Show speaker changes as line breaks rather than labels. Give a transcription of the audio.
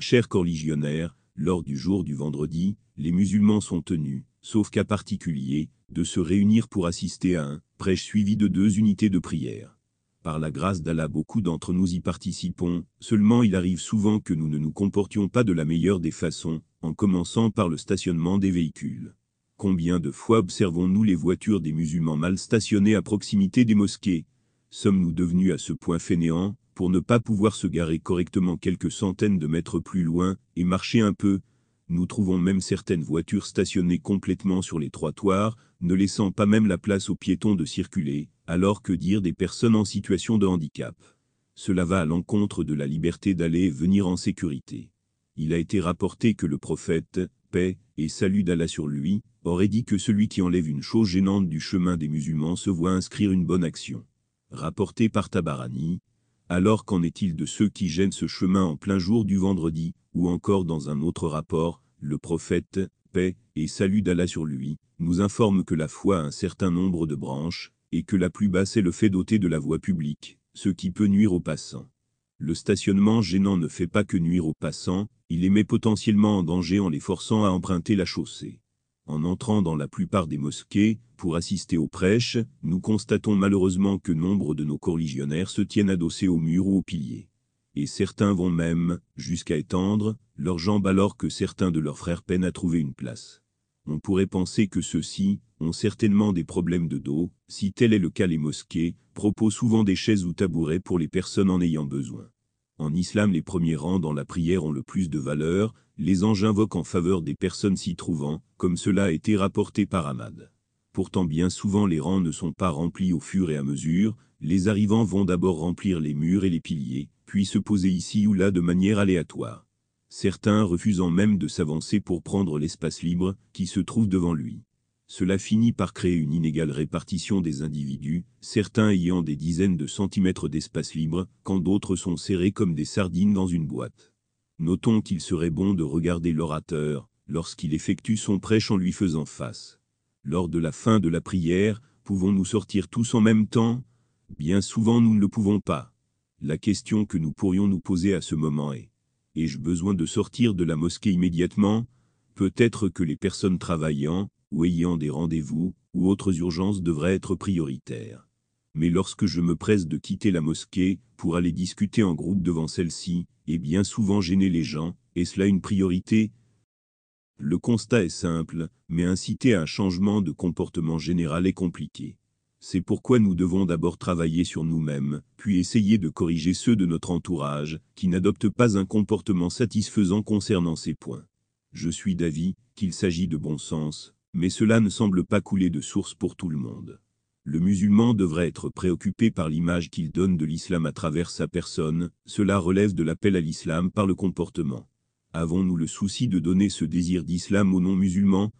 Chers corligionnaires, lors du jour du vendredi, les musulmans sont tenus, sauf cas particulier, de se réunir pour assister à un prêche suivi de deux unités de prière. Par la grâce d'Allah, beaucoup d'entre nous y participons, seulement il arrive souvent que nous ne nous comportions pas de la meilleure des façons, en commençant par le stationnement des véhicules. Combien de fois observons-nous les voitures des musulmans mal stationnées à proximité des mosquées? Sommes-nous devenus à ce point fainéants, pour ne pas pouvoir se garer correctement quelques centaines de mètres plus loin, et marcher un peu Nous trouvons même certaines voitures stationnées complètement sur les trottoirs, ne laissant pas même la place aux piétons de circuler, alors que dire des personnes en situation de handicap Cela va à l'encontre de la liberté d'aller et venir en sécurité. Il a été rapporté que le prophète, paix et salut d'Allah sur lui, aurait dit que celui qui enlève une chose gênante du chemin des musulmans se voit inscrire une bonne action. Rapporté par Tabarani, alors qu'en est-il de ceux qui gênent ce chemin en plein jour du vendredi, ou encore dans un autre rapport, le prophète, paix et salut d'Allah sur lui, nous informe que la foi a un certain nombre de branches, et que la plus basse est le fait doté de la voie publique, ce qui peut nuire aux passants. Le stationnement gênant ne fait pas que nuire aux passants, il les met potentiellement en danger en les forçant à emprunter la chaussée. En entrant dans la plupart des mosquées, pour assister aux prêches, nous constatons malheureusement que nombre de nos corligionnaires se tiennent adossés aux murs ou aux piliers. Et certains vont même, jusqu'à étendre, leurs jambes alors que certains de leurs frères peinent à trouver une place. On pourrait penser que ceux-ci ont certainement des problèmes de dos, si tel est le cas les mosquées, proposent souvent des chaises ou tabourets pour les personnes en ayant besoin. En islam les premiers rangs dans la prière ont le plus de valeur, les anges invoquent en faveur des personnes s'y trouvant, comme cela a été rapporté par Ahmad. Pourtant bien souvent les rangs ne sont pas remplis au fur et à mesure, les arrivants vont d'abord remplir les murs et les piliers, puis se poser ici ou là de manière aléatoire. Certains refusant même de s'avancer pour prendre l'espace libre qui se trouve devant lui. Cela finit par créer une inégale répartition des individus, certains ayant des dizaines de centimètres d'espace libre, quand d'autres sont serrés comme des sardines dans une boîte. Notons qu'il serait bon de regarder l'orateur, lorsqu'il effectue son prêche en lui faisant face. Lors de la fin de la prière, pouvons-nous sortir tous en même temps? Bien souvent nous ne le pouvons pas. La question que nous pourrions nous poser à ce moment est Ai-je besoin de sortir de la mosquée immédiatement? Peut-être que les personnes travaillant, ou ayant des rendez-vous, ou autres urgences devraient être prioritaires. Mais lorsque je me presse de quitter la mosquée, pour aller discuter en groupe devant celle-ci, et bien souvent gêner les gens, est cela une priorité? Le constat est simple, mais inciter à un changement de comportement général est compliqué. C'est pourquoi nous devons d'abord travailler sur nous-mêmes, puis essayer de corriger ceux de notre entourage, qui n'adoptent pas un comportement satisfaisant concernant ces points. Je suis d'avis qu'il s'agit de bon sens, mais cela ne semble pas couler de source pour tout le monde. Le musulman devrait être préoccupé par l'image qu'il donne de l'islam à travers sa personne, cela relève de l'appel à l'islam par le comportement. Avons-nous le souci de donner ce désir d'islam aux non-musulmans